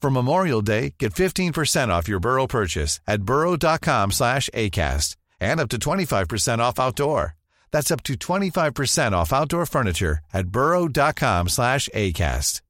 For Memorial Day, get 15% off your Burrow purchase at burrow.com slash ACAST and up to 25% off outdoor. That's up to 25% off outdoor furniture at burrow.com slash ACAST.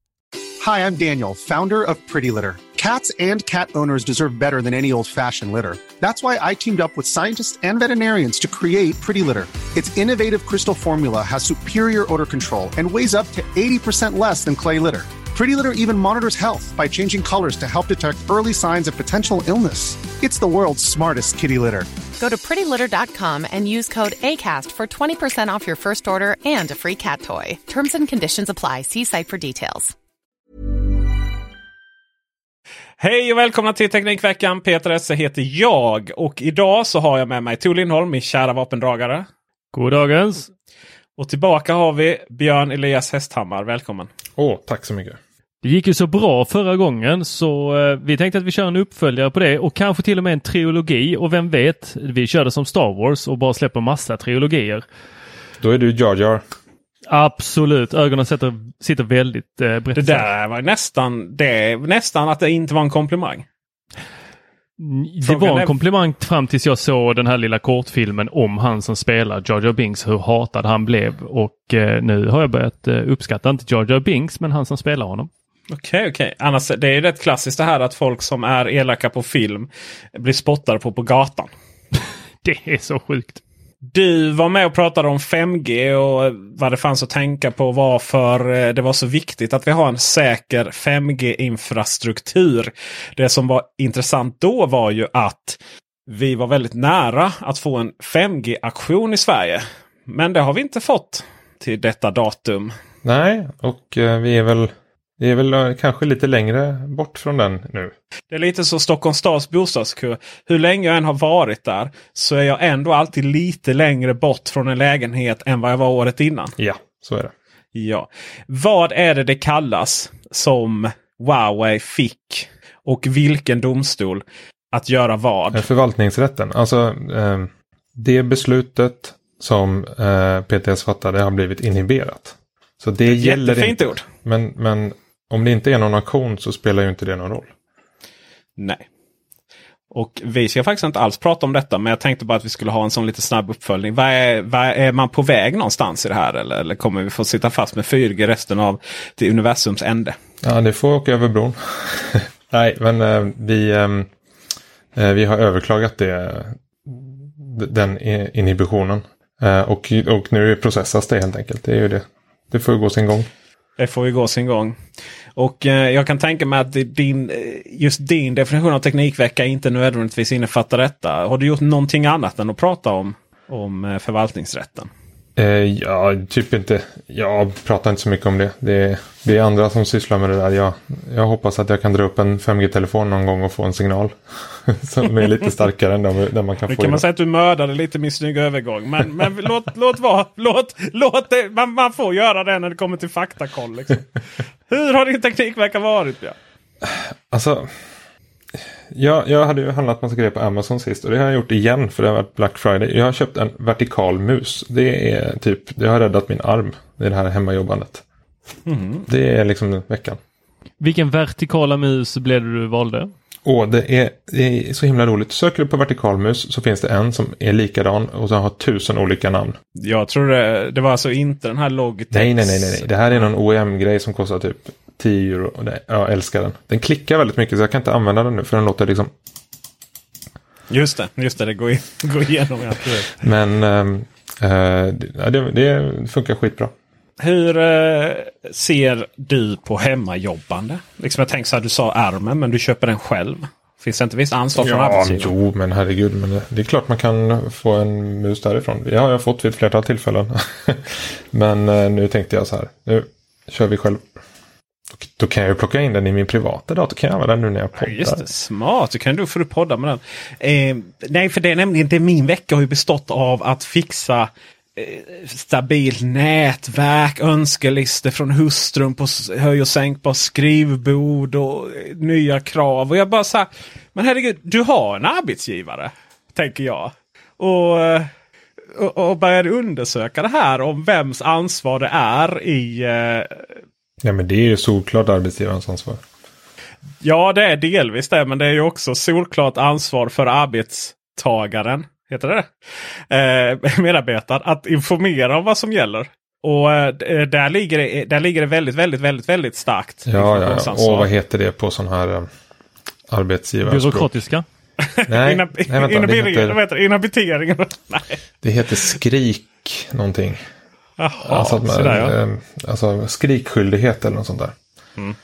Hi, I'm Daniel, founder of Pretty Litter. Cats and cat owners deserve better than any old-fashioned litter. That's why I teamed up with scientists and veterinarians to create Pretty Litter. Its innovative crystal formula has superior odor control and weighs up to 80% less than clay litter. Pretty Litter even monitors health by changing colors to help detect early signs of potential illness. It's the world's smartest kitty litter. Go to prettylitter.com and use code ACAST for 20% off your first order and a free cat toy. Terms and conditions apply. See site for details. Hej och välkomna till Teknikveckan. Peter Esse heter jag och idag så har jag med mig Tor Lindholm, min kära vapendragare. God dagens! Och tillbaka har vi Björn Elias Hästhammar. Välkommen! Åh, oh, tack så mycket! Det gick ju så bra förra gången så eh, vi tänkte att vi kör en uppföljare på det och kanske till och med en trilogi och vem vet, vi kör det som Star Wars och bara släpper massa trilogier. Då är du Jar Jar. Absolut, ögonen sitter, sitter väldigt eh, brett. Det där var nästan, det, nästan att det inte var en komplimang. Det var en komplimang fram tills jag såg den här lilla kortfilmen om han som spelar Jar Jar Binks, hur hatad han blev. Och eh, nu har jag börjat eh, uppskatta, inte Jar Jar Binks, men han som spelar honom. Okej, okay, okej. Okay. Annars, det är rätt klassiskt det här att folk som är elaka på film blir spottade på på gatan. det är så sjukt. Du var med och pratade om 5G och vad det fanns att tänka på varför eh, det var så viktigt att vi har en säker 5G-infrastruktur. Det som var intressant då var ju att vi var väldigt nära att få en 5G-aktion i Sverige. Men det har vi inte fått till detta datum. Nej, och eh, vi är väl det är väl eh, kanske lite längre bort från den nu. Det är lite så Stockholms stads bostadskö. Hur länge jag än har varit där så är jag ändå alltid lite längre bort från en lägenhet än vad jag var året innan. Ja, så är det. Ja. Vad är det det kallas som Huawei fick och vilken domstol att göra vad? Förvaltningsrätten. Alltså eh, det beslutet som eh, PTS fattade har blivit inhiberat. Så det, det gäller inte. ord. Men, men om det inte är någon auktion så spelar ju inte det någon roll. Nej. Och vi ska faktiskt inte alls prata om detta. Men jag tänkte bara att vi skulle ha en sån lite snabb uppföljning. Vad är, vad är man på väg någonstans i det här? Eller, eller kommer vi få sitta fast med 4G resten av till universums ände? Ja, det får åka över bron. Nej, men eh, vi, ehm, eh, vi har överklagat det, den inhibitionen. Eh, och, och nu processas det helt enkelt. Det är ju det. Det får gå sin gång. Det får ju gå sin gång. Och eh, jag kan tänka mig att din, eh, just din definition av teknikvecka inte nödvändigtvis innefattar detta. Har du gjort någonting annat än att prata om, om eh, förvaltningsrätten? Eh, ja, typ inte. Jag pratar inte så mycket om det. Det är, det är andra som sysslar med det där. Jag, jag hoppas att jag kan dra upp en 5G-telefon någon gång och få en signal. som är lite starkare än den man kan nu få. kan man säga att du mördade lite min snygga övergång. Men, men låt, låt vara. Låt, låt det, man, man får göra det när det kommer till faktakoll. Liksom. Hur har din teknikvecka varit Björn? Alltså. Jag, jag hade ju handlat massa grejer på Amazon sist och det har jag gjort igen för det har varit Black Friday. Jag har köpt en vertikal mus. Det är typ, det har räddat min arm. Är det här hemmajobbandet. Mm. Det är liksom veckan. Vilken vertikala mus blev det du valde? Åh, det är, det är så himla roligt. Söker du på vertikalmus så finns det en som är likadan och som har tusen olika namn. Jag tror det, det var alltså inte den här Logitech. Nej, nej, nej, nej. Det här är någon OEM-grej som kostar typ 10 euro. Och det, jag älskar den. Den klickar väldigt mycket så jag kan inte använda den nu för den låter liksom... Just det, just det. Det går, går igenom. Men äh, det, det, funkar skitbra. Hur uh, ser du på hemmajobbande? Liksom jag tänker så här, du sa armen men du köper den själv. Finns det inte visst ansvar från ja, arbetsgivaren? Jo, men herregud. Men det är klart man kan få en mus därifrån. Det har jag fått vid ett flertal tillfällen. men uh, nu tänkte jag så här. Nu kör vi själv. Då kan jag ju plocka in den i min privata dator. Kan jag använda den nu när jag poddar. Ja, just det, smart. Du kan du få podda med den. Eh, nej, för det är nämligen det min vecka har ju bestått av att fixa eh, stabilt nätverk, önskelistor från hustrun på höj och sänkbart skrivbord och eh, nya krav. Och jag bara så här, men herregud, du har en arbetsgivare. Tänker jag. Och, eh, och, och började undersöka det här om vems ansvar det är i eh, Ja men det är ju solklart arbetsgivarens ansvar. Ja det är delvis det. Men det är ju också solklart ansvar för arbetstagaren. Heter det eh, Medarbetaren. Att informera om vad som gäller. Och eh, där, ligger det, där ligger det väldigt, väldigt, väldigt, väldigt starkt. Ja, ja. Och vad heter det på sån här eh, arbetsgivarspråk? Byråkratiska? Nej, vänta, det heter, inhabitering. det heter skrik någonting. Jaha, alltså, att man, sådär, ja. Eh, alltså skrikskyldighet eller något sånt där. Mm.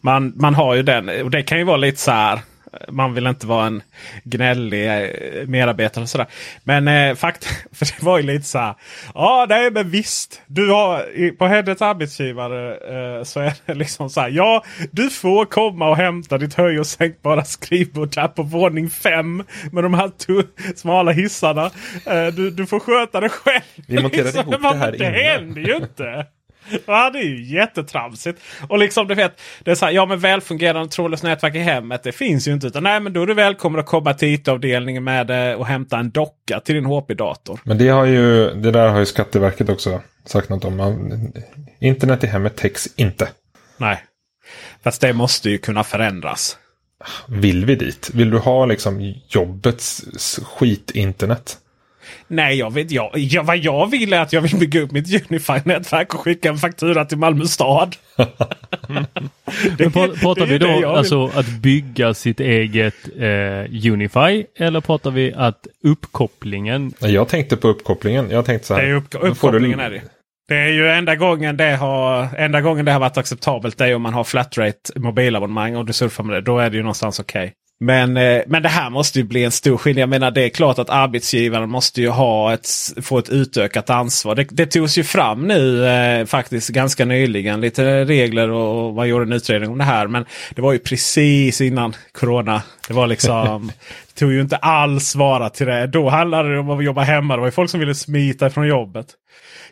Man, man har ju den och det kan ju vara lite så här. Man vill inte vara en gnällig eh, medarbetare och sådär. Men eh, fakt för det var ju lite så här. Ja, nej men visst. Du har, på hennes arbetsgivare eh, så är det liksom så här. Ja, du får komma och hämta ditt höj och sänkbara skrivbord där på våning fem. Med de här smala hissarna. Eh, du, du får sköta det själv. Vi monterade liksom, ihop det här innan. Det händer ju inte. Ja, det är ju jättetramsigt. Och liksom du vet, det är så här, ja men välfungerande trådlöst nätverk i hemmet, det finns ju inte. Utan nej, men då är du välkommen att komma till IT-avdelningen med och hämta en docka till din HP-dator. Men det har ju, det där har ju Skatteverket också sagt något om. Internet i hemmet täcks inte. Nej, fast det måste ju kunna förändras. Vill vi dit? Vill du ha liksom jobbets skit-internet? Nej, jag vet jag, jag, Vad jag vill är att jag vill bygga upp mitt Unify-nätverk och skicka en faktura till Malmö stad. det, pratar vi då alltså att bygga sitt eget eh, Unify eller pratar vi att uppkopplingen? Jag tänkte på uppkopplingen. Jag tänkte så här. Det är upp, uppkopplingen du... är det. Det är ju enda gången det har, enda gången det har varit acceptabelt. Det är om man har flatrate mobilabonnemang och du surfar med det. Då är det ju någonstans okej. Okay. Men, eh, men det här måste ju bli en stor skillnad. Jag menar det är klart att arbetsgivaren måste ju ha ett, få ett utökat ansvar. Det, det togs ju fram nu eh, faktiskt ganska nyligen. Lite regler och, och man gjorde en utredning om det här. Men det var ju precis innan Corona. Det var liksom tog ju inte alls vara till det. Då handlade det om att jobba hemma. Det var ju folk som ville smita från jobbet.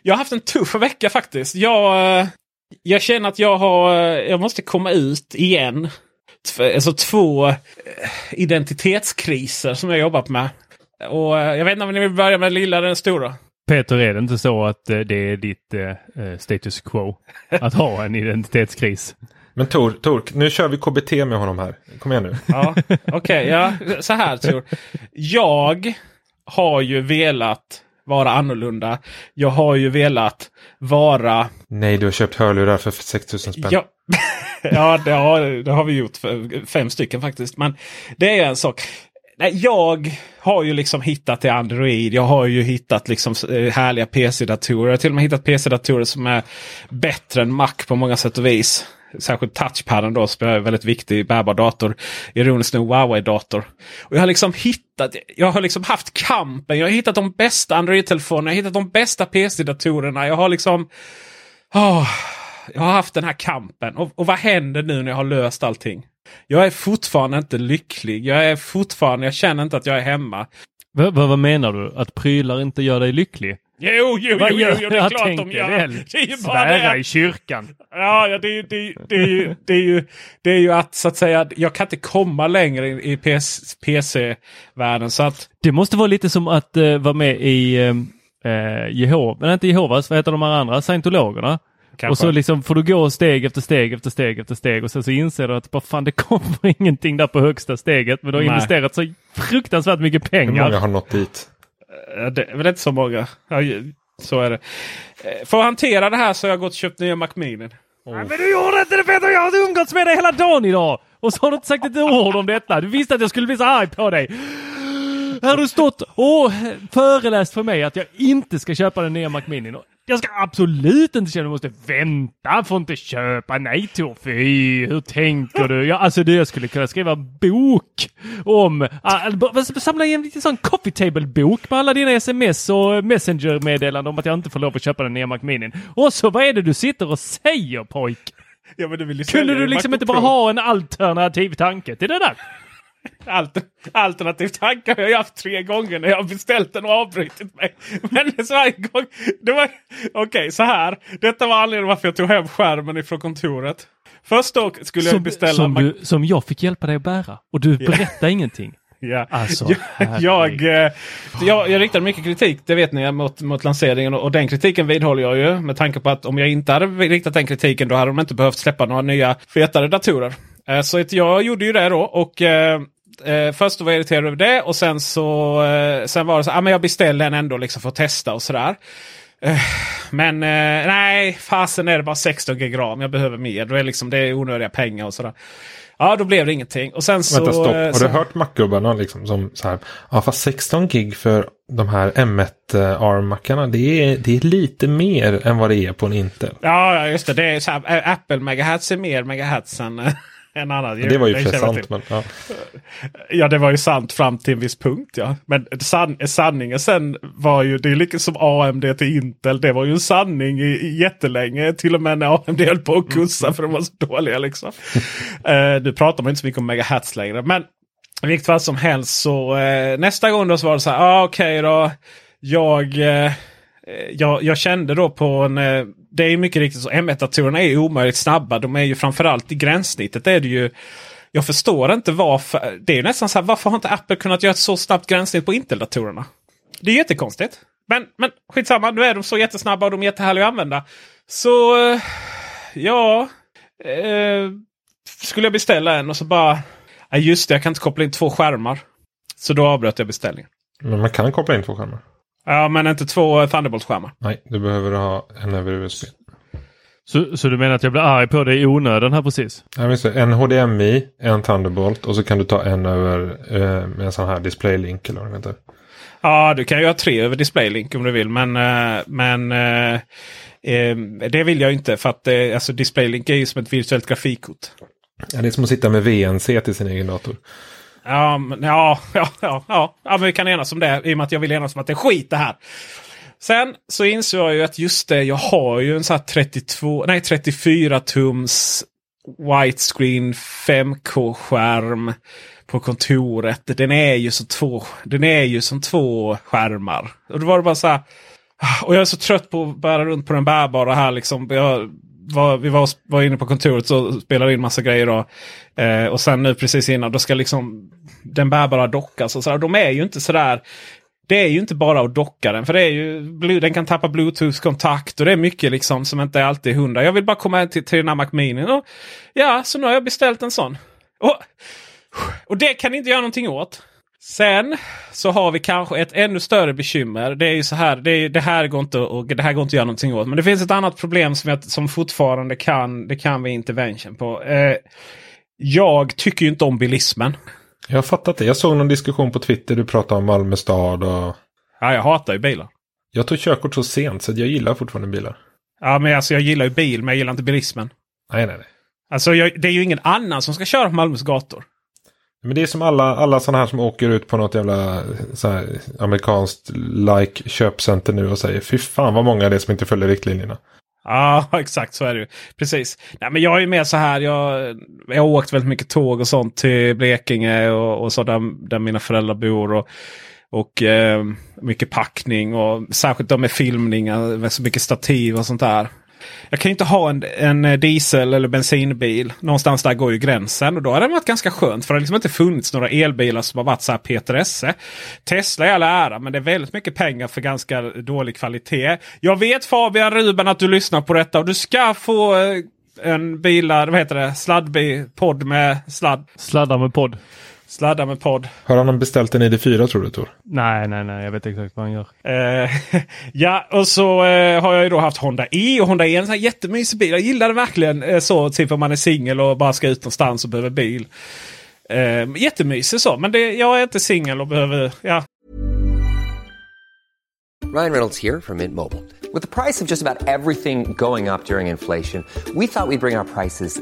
Jag har haft en tuff vecka faktiskt. Jag, eh, jag känner att jag, har, jag måste komma ut igen alltså två eh, identitetskriser som jag jobbat med. Och eh, jag vet inte om ni vill börja med den lilla eller den stora? Peter, är det inte så att eh, det är ditt status quo att ha en identitetskris? Men Tor, Tor, nu kör vi KBT med honom här. Kom igen nu. Ja, Okej, okay, ja, så här Tor. Jag har ju velat vara annorlunda. Jag har ju velat vara... Nej, du har köpt hörlurar för 6000 spänn. Ja, ja det, har, det har vi gjort. För fem stycken faktiskt. Men det är en sak. Nej, jag har ju liksom hittat till Android. Jag har ju hittat liksom eh, härliga PC-datorer. Jag har till och med hittat PC-datorer som är bättre än Mac på många sätt och vis. Särskilt touchpaden då som är väldigt viktig bärbar dator. Ironiskt nog Huawei-dator. Och jag har liksom hittat, jag har liksom haft kampen. Jag har hittat de bästa Android-telefonerna. Jag har hittat de bästa PC-datorerna. Jag har liksom... Oh, jag har haft den här kampen. Och, och vad händer nu när jag har löst allting? Jag är fortfarande inte lycklig. Jag är fortfarande, jag känner inte att jag är hemma. V vad menar du? Att prylar inte gör dig lycklig? Jo, jo, jo, jo, jo det är klart de gör. Det, det är ju Svära i kyrkan. Ja, ja det, det, det, är ju, det, är ju, det är ju att så att säga, jag kan inte komma längre i PC-världen. så att... Det måste vara lite som att uh, vara med i uh, Jehova, men inte Jehovas, vad heter de här andra, scientologerna? Kanske. Och så liksom får du gå steg efter steg efter steg efter steg och sen så inser du att bara fan det kommer ingenting där på högsta steget. Men du har Nej. investerat så fruktansvärt mycket pengar. Hur många har nått dit? Det är väl inte så många. Så är det. Eh, för att hantera det här så har jag gått och köpt nya Mac Mini. Oh. men du gjorde inte det Peter! Jag har umgåtts med dig hela dagen idag! Och så har du inte sagt ett ord om detta. Du visste att jag skulle bli så arg på dig. Här har du stått och föreläst för mig att jag inte ska köpa den nya Mac Mini. Jag ska absolut inte känna att jag måste vänta, får inte köpa. Nej Tor, fy, hur tänker du? Ja, alltså det, jag skulle kunna skriva bok om, uh, samla en liten sån coffee table-bok med alla dina sms och messenger-meddelanden om att jag inte får lov att köpa den nya Mac Mini. Och så vad är det du sitter och säger pojk? Ja, du Kunde du liksom inte bara ha en alternativ tanke till det där? Alter, alternativ tanke har jag haft tre gånger när jag beställt den och avbrutit mig. Men så här gång, Okej, okay, så här. Detta var anledningen varför jag tog hem skärmen ifrån kontoret. Först då skulle som, jag beställa... Som, du, som jag fick hjälpa dig att bära. Och du berättade yeah. ingenting. Ja. Alltså, jag, jag, eh, jag, jag riktade mycket kritik, det vet ni, mot, mot lanseringen och, och den kritiken vidhåller jag ju. Med tanke på att om jag inte hade riktat den kritiken då hade de inte behövt släppa några nya fetare datorer. Eh, så jag gjorde ju det då och eh, eh, först var jag irriterad över det och sen så eh, sen var det så att ah, jag beställde en ändå liksom för att testa och sådär. Eh, men eh, nej, fasen är det bara 16 gig ram. Jag behöver mer. Då är liksom, det är onödiga pengar och sådär. Ja, då blev det ingenting. Och sen så... Vänta, stopp. Har så... du hört Mac-gubbarna liksom som så här. Ja, fast 16 gig för de här M1 ARM-mackarna. Det är, det är lite mer än vad det är på en Intel. Ja, just det. det är så här, Apple megahertz är mer megahertz än en annan. Det var ju för sant. Men, ja. ja, det var ju sant fram till en viss punkt. Ja. Men san sanningen sen var ju, det är lika som AMD till Intel. Det var ju en sanning i, i jättelänge. Till och med när AMD höll på att kussa för de var så dåliga. Liksom. uh, nu pratar man inte så mycket om megahertz längre. Men i vilket fall som helst så uh, nästa gång då så var det så här. Ah, Okej okay då. Jag... Uh, jag, jag, kände då på en... Det är mycket riktigt så. M1-datorerna är omöjligt snabba. De är ju framförallt i gränssnittet. är det ju... Jag förstår inte varför. Det är nästan så här. Varför har inte Apple kunnat göra ett så snabbt gränssnitt på Intel-datorerna? Det är jättekonstigt. Men, men skitsamma. Nu är de så jättesnabba och de är jättehärliga att använda. Så... Eh, ja... Eh, skulle jag beställa en och så bara... Ja, just det, jag kan inte koppla in två skärmar. Så då avbröt jag beställningen. Men man kan koppla in två skärmar. Ja, men inte två Thunderbolt-skärmar. Nej, du behöver ha en över USB. Så, så du menar att jag blir arg på dig i onödan här precis? Ja, visst, en HDMI, en Thunderbolt och så kan du ta en över eh, med en sån här DisplayLink. Eller vad det heter. Ja, du kan ju ha tre över DisplayLink om du vill. Men, eh, men eh, eh det vill jag inte. För att eh, alltså DisplayLink är ju som ett virtuellt grafikkort. Ja, det är som att sitta med VNC till sin egen dator. Ja, men, ja, ja, ja, ja, ja, men vi kan enas om det i och med att jag vill enas om att det är skit det här. Sen så insåg jag ju att just det, jag har ju en sån här 32, nej 34 tums widescreen 5K-skärm på kontoret. Den är ju som två, den är ju som två skärmar. Och då var det bara så här. Och jag är så trött på att bära runt på den bärbara här liksom. Jag, var, vi var, var inne på kontoret och spelade in massa grejer. Då. Eh, och sen nu precis innan då ska liksom den bärbara dockas. Och så de är ju inte sådär. Det är ju inte bara att docka den. För det är ju, den kan tappa bluetooth-kontakt och det är mycket liksom som inte alltid är hundra. Jag vill bara komma till, till den här Mac Mini. Och, ja, så nu har jag beställt en sån. Och, och det kan inte göra någonting åt. Sen så har vi kanske ett ännu större bekymmer. Det är ju så här. Det, är, det här går inte och det här går inte att göra någonting åt. Men det finns ett annat problem som, jag, som fortfarande kan. Det kan vi intervention på. Eh, jag tycker ju inte om bilismen. Jag har fattat det. Jag såg någon diskussion på Twitter. Du pratade om Malmö stad och... Ja, jag hatar ju bilar. Jag tog körkort så sent så jag gillar fortfarande bilar. Ja, men alltså jag gillar ju bil, men jag gillar inte bilismen. Nej, nej, nej. Alltså jag, det är ju ingen annan som ska köra på Malmös gator. Men det är som alla, alla sådana här som åker ut på något jävla så här, amerikanskt like köpcenter nu och säger fy fan vad många det är som inte följer riktlinjerna. Ja, exakt så är det ju. Precis. Nej, men jag är mer så här. Jag, jag har åkt väldigt mycket tåg och sånt till Blekinge och, och så där, där mina föräldrar bor. Och, och eh, mycket packning och särskilt de med filmningar med så mycket stativ och sånt där. Jag kan ju inte ha en, en eh, diesel eller bensinbil. Någonstans där går ju gränsen. Och då har det varit ganska skönt. För det har liksom inte funnits några elbilar som har varit så här Peter Esse. Tesla är all ära men det är väldigt mycket pengar för ganska dålig kvalitet. Jag vet Fabian Ruben att du lyssnar på detta och du ska få eh, en bilar, vad heter det, sladdbi, podd med sladd. Sladdar med podd. Sladda med podd. Har han beställt en ID4 tror du Tor? Nej, nej, nej. Jag vet exakt vad han gör. Uh, ja, och så uh, har jag ju då haft Honda E. Och Honda E är en sån här jättemysig bil. Jag gillar det verkligen uh, så. Typ om man är singel och bara ska ut någonstans och behöver bil. Uh, jättemysig så. Men det, jag är inte singel och behöver... Ja. Ryan Reynolds here from Mint Mobile. With the price of just about everything going up during inflation, we thought we'd bring our prices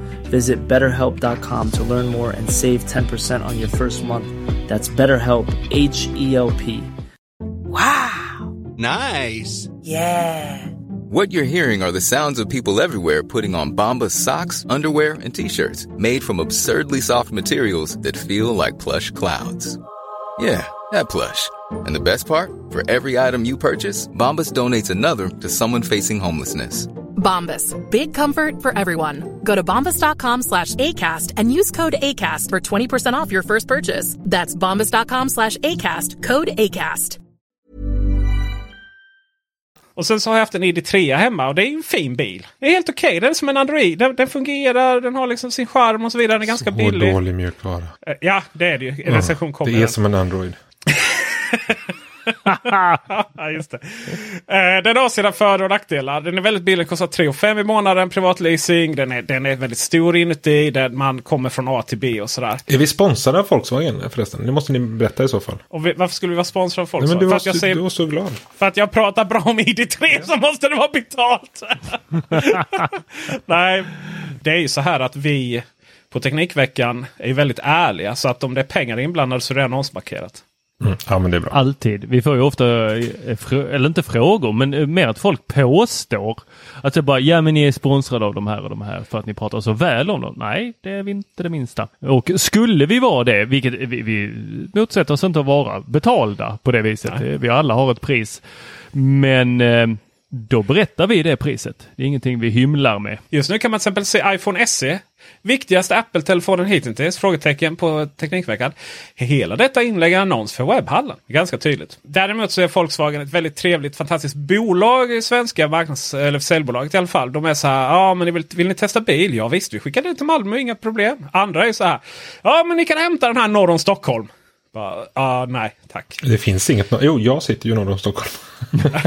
Visit betterhelp.com to learn more and save 10% on your first month. That's BetterHelp, H E L P. Wow. Nice. Yeah. What you're hearing are the sounds of people everywhere putting on Bombas socks, underwear, and t-shirts made from absurdly soft materials that feel like plush clouds. Yeah, that plush. And the best part? For every item you purchase, Bombas donates another to someone facing homelessness. Bombas. Big comfort for everyone. Go to bombas.com slash ACAST and use code ACAST for 20% off your first purchase. That's bombas.com slash ACAST. Code ACAST. Och sen så har jag haft en ID3 hemma och det är ju en fin bil. Det är helt okej. Okay. Den är som en Android. Den, den, fungerar, den har liksom sin charm och så vidare. Den är ganska så billig. dålig mjukvara. Ja, det är det ju. Kommer. Det är som en Android. Just det. Eh, den har sina för och nackdelar. Den är väldigt billig, kostar 3 5 i månaden privatleasing. Den är, den är väldigt stor inuti. Där man kommer från A till B och sådär. Är vi sponsrade av Volkswagen förresten? Det måste ni berätta i så fall. Och vi, varför skulle vi vara sponsrade av Volkswagen? Nej, men du, var, för att så, säger, du var så glad. För att jag pratar bra om ID3 ja. så måste det vara betalt. Nej, det är ju så här att vi på Teknikveckan är väldigt ärliga. Så att om det är pengar inblandade så är det annonsmarkerat. Mm. Ja, men det är bra. Alltid. Vi får ju ofta, eller inte frågor, men mer att folk påstår att det bara, ja men ni är sponsrade av de här och de här för att ni pratar så väl om dem. Nej, det är vi inte det minsta. Och skulle vi vara det, vilket vi, vi motsätter oss inte att vara betalda på det viset. Nej. Vi alla har ett pris. Men eh, då berättar vi det priset. Det är ingenting vi hymlar med. Just nu kan man till exempel se iPhone SE. Viktigaste Apple-telefonen hittills? Frågetecken på Teknikveckan. Hela detta inlägg är annons för webbhallen. Ganska tydligt. Däremot så är Volkswagen ett väldigt trevligt, fantastiskt bolag i svenska marknads eller säljbolaget i alla fall. De är så här. Ja, men vill, vill ni testa bil? Ja visst, vi skickar det till Malmö, inga problem. Andra är så här. Ja, men ni kan hämta den här norr om Stockholm. Bara, ah, nej, tack. Det finns inget. Jo, jag sitter ju norr om Stockholm.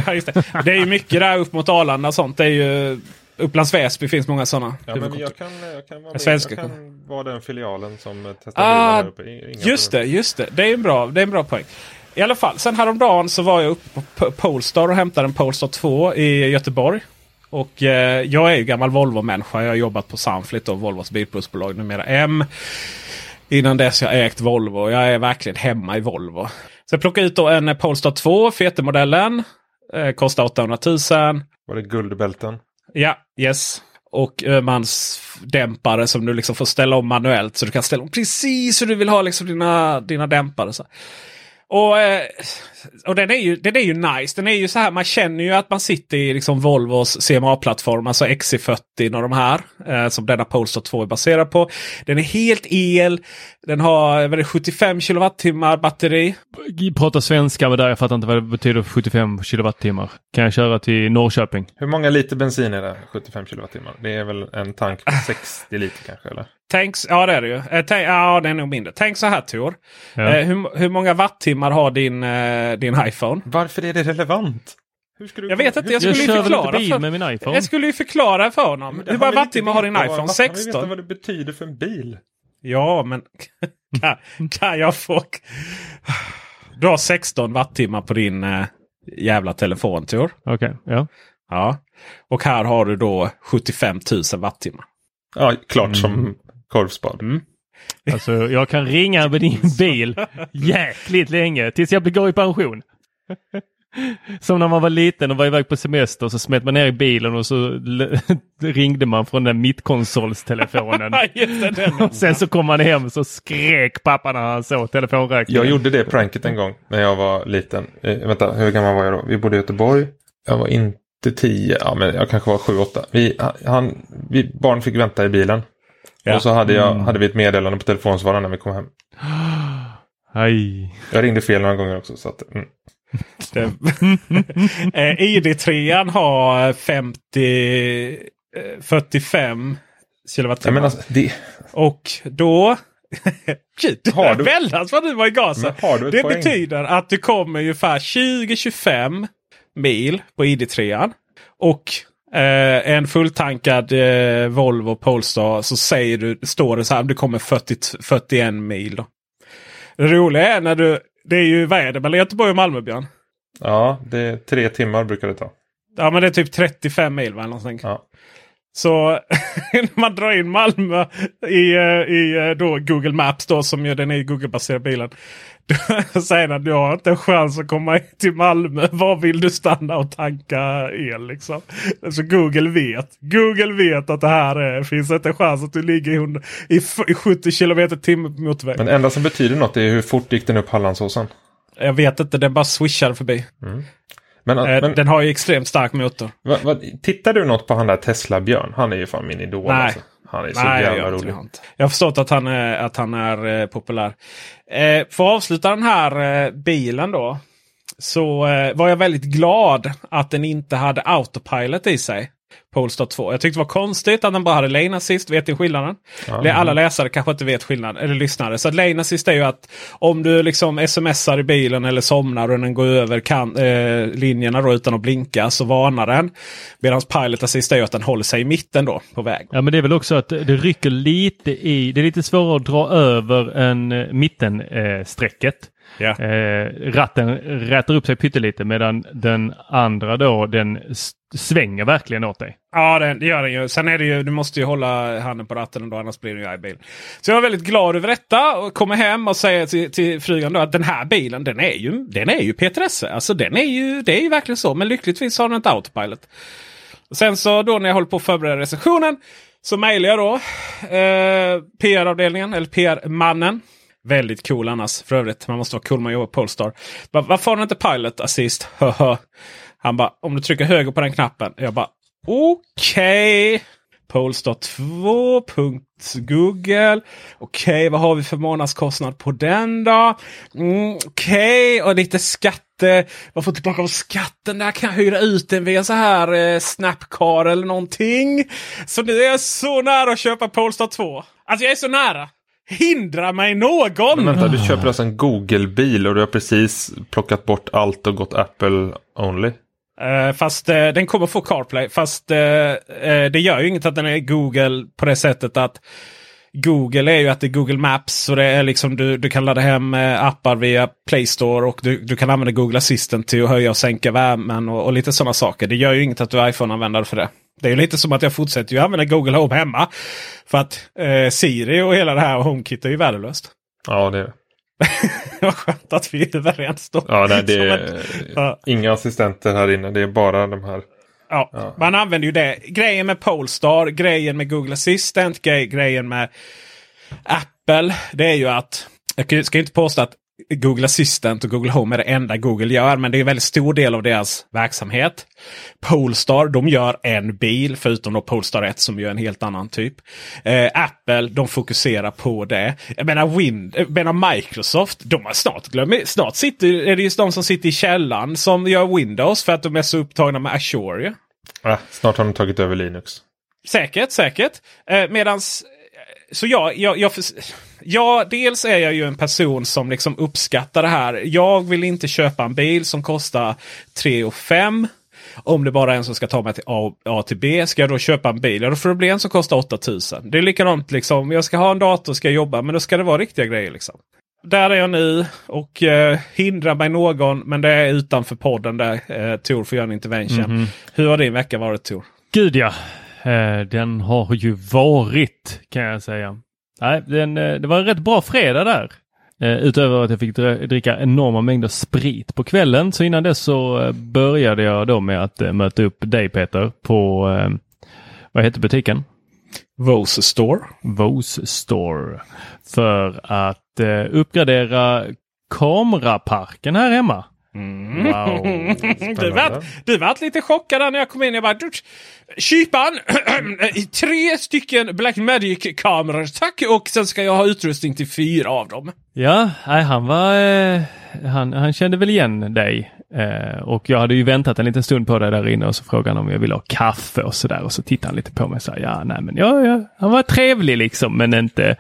Just det. det är ju mycket där upp mot Arlanda och sånt. Det är ju Upplands Väsby finns många sådana. Ja, men jag kan, jag kan, vara, med. Svenska. Jag kan vara den filialen som testar ah, här uppe. Inga just problem. det, just det. Det är, en bra, det är en bra poäng. I alla fall, sen häromdagen så var jag uppe på Polestar och hämtade en Polestar 2 i Göteborg. Och eh, jag är ju gammal Volvo-människa. Jag har jobbat på Sunflit och Volvos bilplusbolag numera M. Innan dess jag ägt Volvo. Jag är verkligen hemma i Volvo. Så jag plockade ut då en Polestar 2, fetemodellen. Eh, kostar 800 000. Var det guldbälten? Ja, yes. Och Öhmans som du liksom får ställa om manuellt. Så du kan ställa om precis hur du vill ha liksom dina, dina dämpare. Så. Och, eh, och den, är ju, den är ju nice. Den är ju så här, man känner ju att man sitter i liksom Volvos CMA-plattform, alltså XC40 och de här. Eh, som denna Polestar 2 är baserad på. Den är helt el. Den har vad det, 75 kilowattimmar batteri. Prata svenska med där, jag fattar inte vad det betyder 75 kilowattimmar. Kan jag köra till Norrköping? Hur många liter bensin är det? 75 kilowattimmar? Det är väl en tank på 60 liter kanske? Eller? Tänk, ja det är det ju. Eh, tänk, ja det är nog mindre. Tänk så här Tor. Ja. Eh, hur, hur många wattimmar har din, eh, din iPhone? Varför är det relevant? jag vet inte, jag skulle jag ju förklara. Bil för, med min iPhone. Jag skulle ju förklara för honom. Hur många wattimmar har din iPhone? 16? Han vill veta vad det betyder för en bil. Ja, men kan, kan jag få... Du har 16 wattimmar på din äh, jävla telefon Tor. Okej, okay, ja. Ja. Och här har du då 75 000 wattimmar. Ja, klart mm. som korvspad. Mm. Alltså jag kan ringa med din bil jäkligt länge tills jag går i pension. Som när man var liten och var iväg på semester så smet man ner i bilen och så ringde man från den mittkonsolstelefonen. sen så kom man hem så skrek pappa när han såg telefonräkningen. Jag gjorde det pranket en gång när jag var liten. Eh, vänta, hur gammal var jag då? Vi bodde i Göteborg. Jag var inte tio, ja men jag kanske var sju, åtta. Vi, han, vi, barn fick vänta i bilen. Ja. Och så hade, jag, mm. hade vi ett meddelande på telefonsvararen när vi kom hem. Aj. Jag ringde fel några gånger också. Så att, mm. eh, ID3 har 50 45 kilowattimmar. Alltså, det... Och då... Gud, har du... väldans vad du var i gasen. det poäng? betyder att du kommer ungefär 20-25 mil på ID3. Och eh, en fulltankad eh, Volvo Polestar så säger du, står det så här, det kommer 40, 41 mil. Då. Det roliga är när du det är ju, vad är det mellan Göteborg och Malmö Björn? Ja, det är tre timmar brukar det ta. Ja, men det är typ 35 mil va? Ja. Så när man drar in Malmö i, eh, i eh, då Google Maps då som ju den är Google-baserad bilen. Då säger den du har inte en chans att komma till Malmö. Var vill du stanna och tanka el liksom? Så Google vet. Google vet att det här är, finns inte en chans att du ligger i, i, i 70 km timme på motorväg. Men det enda som betyder något är hur fort gick den upp Hallandsåsen? Jag vet inte, den bara swishar förbi. Mm. Men, eh, men, den har ju extremt stark motor. Va, va, tittar du något på han där Tesla-Björn? Han är ju fan min idol. Nej. Alltså. Han är så Nej, jävla jag rolig. Jag, jag har förstått att han är, att han är eh, populär. Eh, för att avsluta den här eh, bilen då. Så eh, var jag väldigt glad att den inte hade autopilot i sig. Polestar 2. Jag tyckte det var konstigt att den bara hade lane assist. Vet ni skillnaden? Ja, Alla läsare kanske inte vet skillnaden. Eller lyssnare. Så lane assist är ju att om du liksom smsar i bilen eller somnar och den går över kan, eh, linjerna då utan att blinka så varnar den. Medan pilot assist är ju att den håller sig i mitten då på väg. Ja men det är väl också att det rycker lite i. Det är lite svårare att dra över än eh, mittensträcket. Yeah. Eh, ratten rätar upp sig pyttelite medan den andra då den svänger verkligen åt dig. Ja det, det gör den ju. Sen är det ju, du måste ju hålla handen på ratten ändå annars blir det ju bil. Så jag är väldigt glad över detta och kommer hem och säger till, till frugan då att den här bilen den är ju, den är ju P3S. Alltså den är ju, det är ju verkligen så. Men lyckligtvis har den inte autopilot. Sen så då när jag håller på att förbereda recensionen så mejlar jag då eh, PR-avdelningen eller PR-mannen. Väldigt cool annars för övrigt. Man måste vara cool när man jobbar på Polestar. Varför har den inte Pilot Assist? Han bara, om du trycker höger på den knappen. Jag bara, okej. Okay. Polestar 2. Google. Okej, okay, vad har vi för månadskostnad på den då? Mm, Okej, okay. och lite skatte. Vad får tillbaka av skatten där? Kan jag hyra ut den via så här eh, Snapcar eller någonting? Så nu är jag så nära att köpa Polestar 2. Alltså jag är så nära hindra mig någon! Men vänta, du köper alltså en Google-bil och du har precis plockat bort allt och gått Apple only? Uh, fast uh, den kommer få CarPlay. Fast uh, det gör ju inget att den är Google på det sättet att Google är ju att det är Google Maps. Så det är liksom du, du kan ladda hem appar via Play Store och du, du kan använda Google Assistant till att höja och sänka värmen och, och lite sådana saker. Det gör ju inget att du är iPhone-användare för det. Det är lite som att jag fortsätter ju använda Google Home hemma. För att eh, Siri och hela det här och HomeKit är ju värdelöst. Ja det är det. Vad skönt att vi är överens då. Ja, nej, det är ja. inga assistenter här inne. Det är bara de här. Ja, ja. man använder ju det. Grejen med Polestar, grejen med Google Assistant, grej, grejen med Apple. Det är ju att jag ska inte påstå att Google Assistant och Google Home är det enda Google gör. Men det är en väldigt stor del av deras verksamhet. Polestar, de gör en bil förutom då Polestar 1 som gör en helt annan typ. Eh, Apple, de fokuserar på det. Jag menar, Win jag menar Microsoft, de har snart glömt. Snart sitter, är det just de som sitter i källan som gör Windows för att de är så upptagna med Azure. Ah, snart har de tagit över Linux. Säkert, säkert. Eh, medans så jag, jag, jag, ja, dels är jag ju en person som liksom uppskattar det här. Jag vill inte köpa en bil som kostar 3 5 om det bara är en som ska ta mig till A, A till B. Ska jag då köpa en bil, ja, då får det bli en som kostar 8000. Det är likadant liksom. Jag ska ha en dator, ska jag jobba, men då ska det vara riktiga grejer. liksom. Där är jag nu och eh, hindrar mig någon, men det är utanför podden där eh, Tor får göra en intervention. Mm -hmm. Hur har din vecka varit Tor? Gud ja, den har ju varit kan jag säga. Nej, den, eh, det var en rätt bra fredag där. Eh, utöver att jag fick dricka enorma mängder sprit på kvällen. Så innan dess så började jag då med att möta upp dig Peter på, vad heter butiken? Vose Store. Vose Store. För att uppgradera kameraparken här hemma. Mm. Wow. du, var, du var lite chockad när jag kom in. Jag bara, Kypan! tre stycken Blackmagic-kameror tack! Och sen ska jag ha utrustning till fyra av dem. Ja, nej, han var... Eh, han, han kände väl igen dig. Eh, och jag hade ju väntat en liten stund på dig där inne och så frågade han om jag ville ha kaffe och sådär. Och så tittade han lite på mig och sa ja, nej men ja, ja, han var trevlig liksom men inte...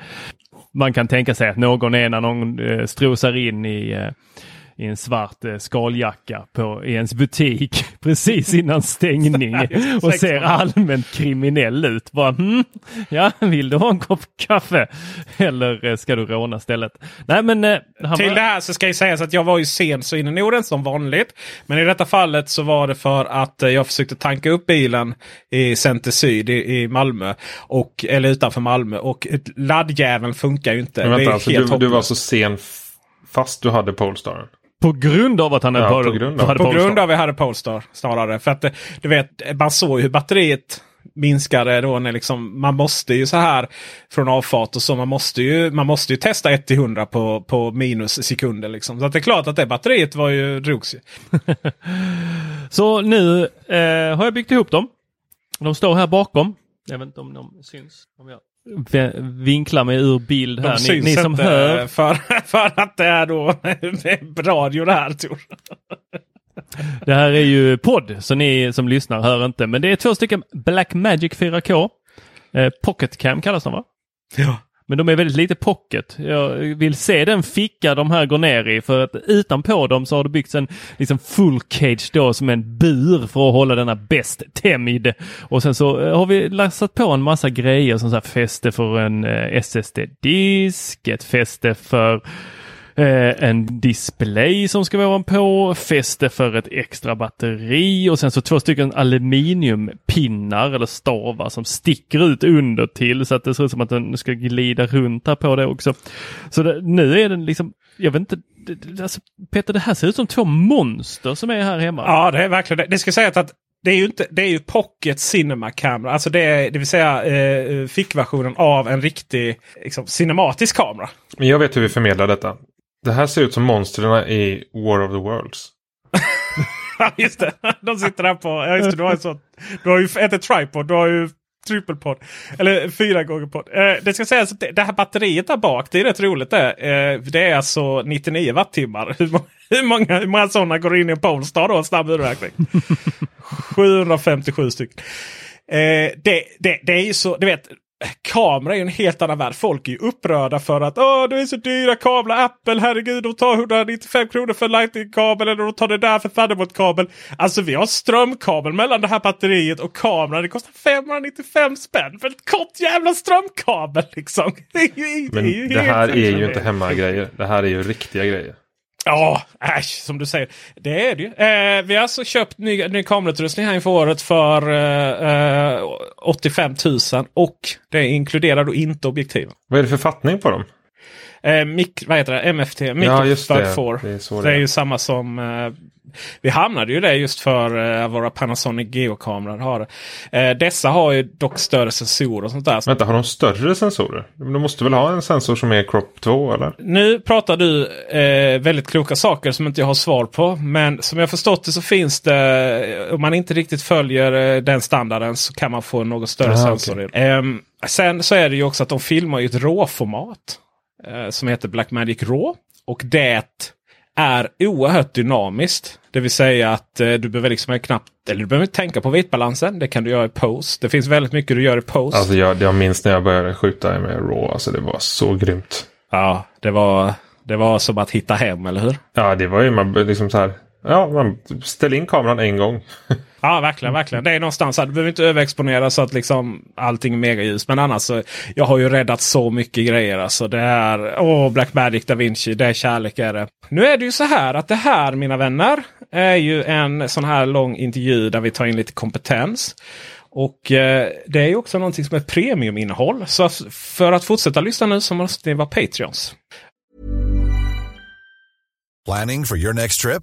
Man kan tänka sig att någon är när någon eh, strosar in i i en svart eh, skaljacka på, i ens butik precis innan stängning och ser allmänt kriminell ut. Bara, hm, ja, vill du ha en kopp kaffe? Eller eh, ska du råna stället? Nej, men, eh, Till var... det här så ska jag säga att jag var ju sen så in i Norden som vanligt. Men i detta fallet så var det för att eh, jag försökte tanka upp bilen i Center Syd i, i Malmö. Och, eller utanför Malmö. Och laddjäveln funkar ju inte. Men vänta, alltså, du, du var så sen fast du hade Polestaren? På grund av att han ja, hade, på grund av, hade På grund av att jag hade Polestar snarare. För att du vet, man såg ju hur batteriet minskade då när liksom, man måste ju så här från avfart och så. Man måste ju, man måste ju testa 1 till 100 på, på minus sekunder. Liksom. Så att det är klart att det batteriet var ju, drogs ju. så nu eh, har jag byggt ihop dem. De står här bakom. Jag vet inte om de syns. Om jag vinklar mig ur bild här. De ni, ni som hör. För, för att det är då radio det här Tor. Det här är ju podd så ni som lyssnar hör inte. Men det är två stycken Blackmagic 4K. Eh, Pocket Cam kallas de va? Ja. Men de är väldigt lite pocket. Jag vill se den ficka de här går ner i för att utanpå dem så har det byggts en liksom full cage då som en bur för att hålla denna bäst tämjd. Och sen så eh, har vi lassat på en massa grejer som så här fäste för en eh, SSD-disk, ett fäste för Eh, en display som ska vara på, fäste för ett extra batteri och sen så två stycken aluminiumpinnar eller stavar som sticker ut under till så att det ser ut som att den ska glida runt här på det också. Så det, nu är den liksom, jag vet inte, alltså, Peter det här ser ut som två monster som är här hemma. Ja det är verkligen det. Det ska sägas att det är ju, inte, det är ju Pocket Cinema Camera. Alltså det, är, det vill säga eh, fickversionen av en riktig liksom, cinematisk kamera. Men jag vet hur vi förmedlar detta. Det här ser ut som monstren i War of the Worlds. Just det. De sitter där på... Ja just det, du har, en sån, du har ju ett tripod. Du har ju trippelpodd. Eller fyra gånger podd. Eh, det ska sägas att det, det här batteriet där bak. Det är rätt roligt det. Eh, det är alltså 99 wattimmar. Hur, hur, många, hur många sådana går in i en Polestar då? Snabb urräkning. 757 stycken. Eh, det, det, det är ju så, du vet kamera är en helt annan värld. Folk är ju upprörda för att Åh, det är så dyra kablar. Apple, herregud, de tar 195 kronor för lightning-kabel eller de tar det där för Thunderbolt-kabel. Alltså vi har strömkabel mellan det här batteriet och kameran. Det kostar 595 spänn för ett kort jävla strömkabel. Liksom. Det, ju, Men det, är det här är ju inte hemmagrejer. Det här är ju riktiga grejer. Ja, äsch, som du säger. Det är det ju. Eh, vi har alltså köpt ny, ny kamerautrustning här inför året för eh, eh 85 000 och det inkluderar då inte objektiven. Vad är det för fattning på dem? Eh, mik, vad heter det? MFT? Ja, just det. 4. Det är, så det är ju samma som eh, vi hamnade ju det just för uh, våra Panasonic Geokameror har. Uh, dessa har ju dock större sensorer och sånt där. Vänta, har de större sensorer? De måste väl ha en sensor som är crop 2 eller? Nu pratar du uh, väldigt kloka saker som inte jag har svar på. Men som jag förstått det så finns det, om man inte riktigt följer den standarden så kan man få något större ah, sensor. Okay. Um, sen så är det ju också att de filmar i ett råformat. Som heter Blackmagic RAW. Och det är oerhört dynamiskt. Det vill säga att eh, du behöver liksom knappt, eller du behöver inte tänka på vitbalansen. Det kan du göra i post. Det finns väldigt mycket du gör i post. Alltså jag, jag minns när jag började skjuta med RAW. Alltså det var så grymt. Ja, det var, det var som att hitta hem, eller hur? Ja, det var ju man liksom så här. Ja, man ställer in kameran en gång. Ja, verkligen. verkligen. Det är någonstans här. Du behöver inte överexponera så att liksom allting är megaljus. Men annars så. Jag har ju räddat så mycket grejer. Alltså det är åh, Blackmagic Da Vinci. Det är kärlek är det. Nu är det ju så här att det här mina vänner är ju en sån här lång intervju där vi tar in lite kompetens. Och eh, det är ju också någonting som är premiuminnehåll. Så för att fortsätta lyssna nu så måste ni vara Patreons. Planning for your next trip?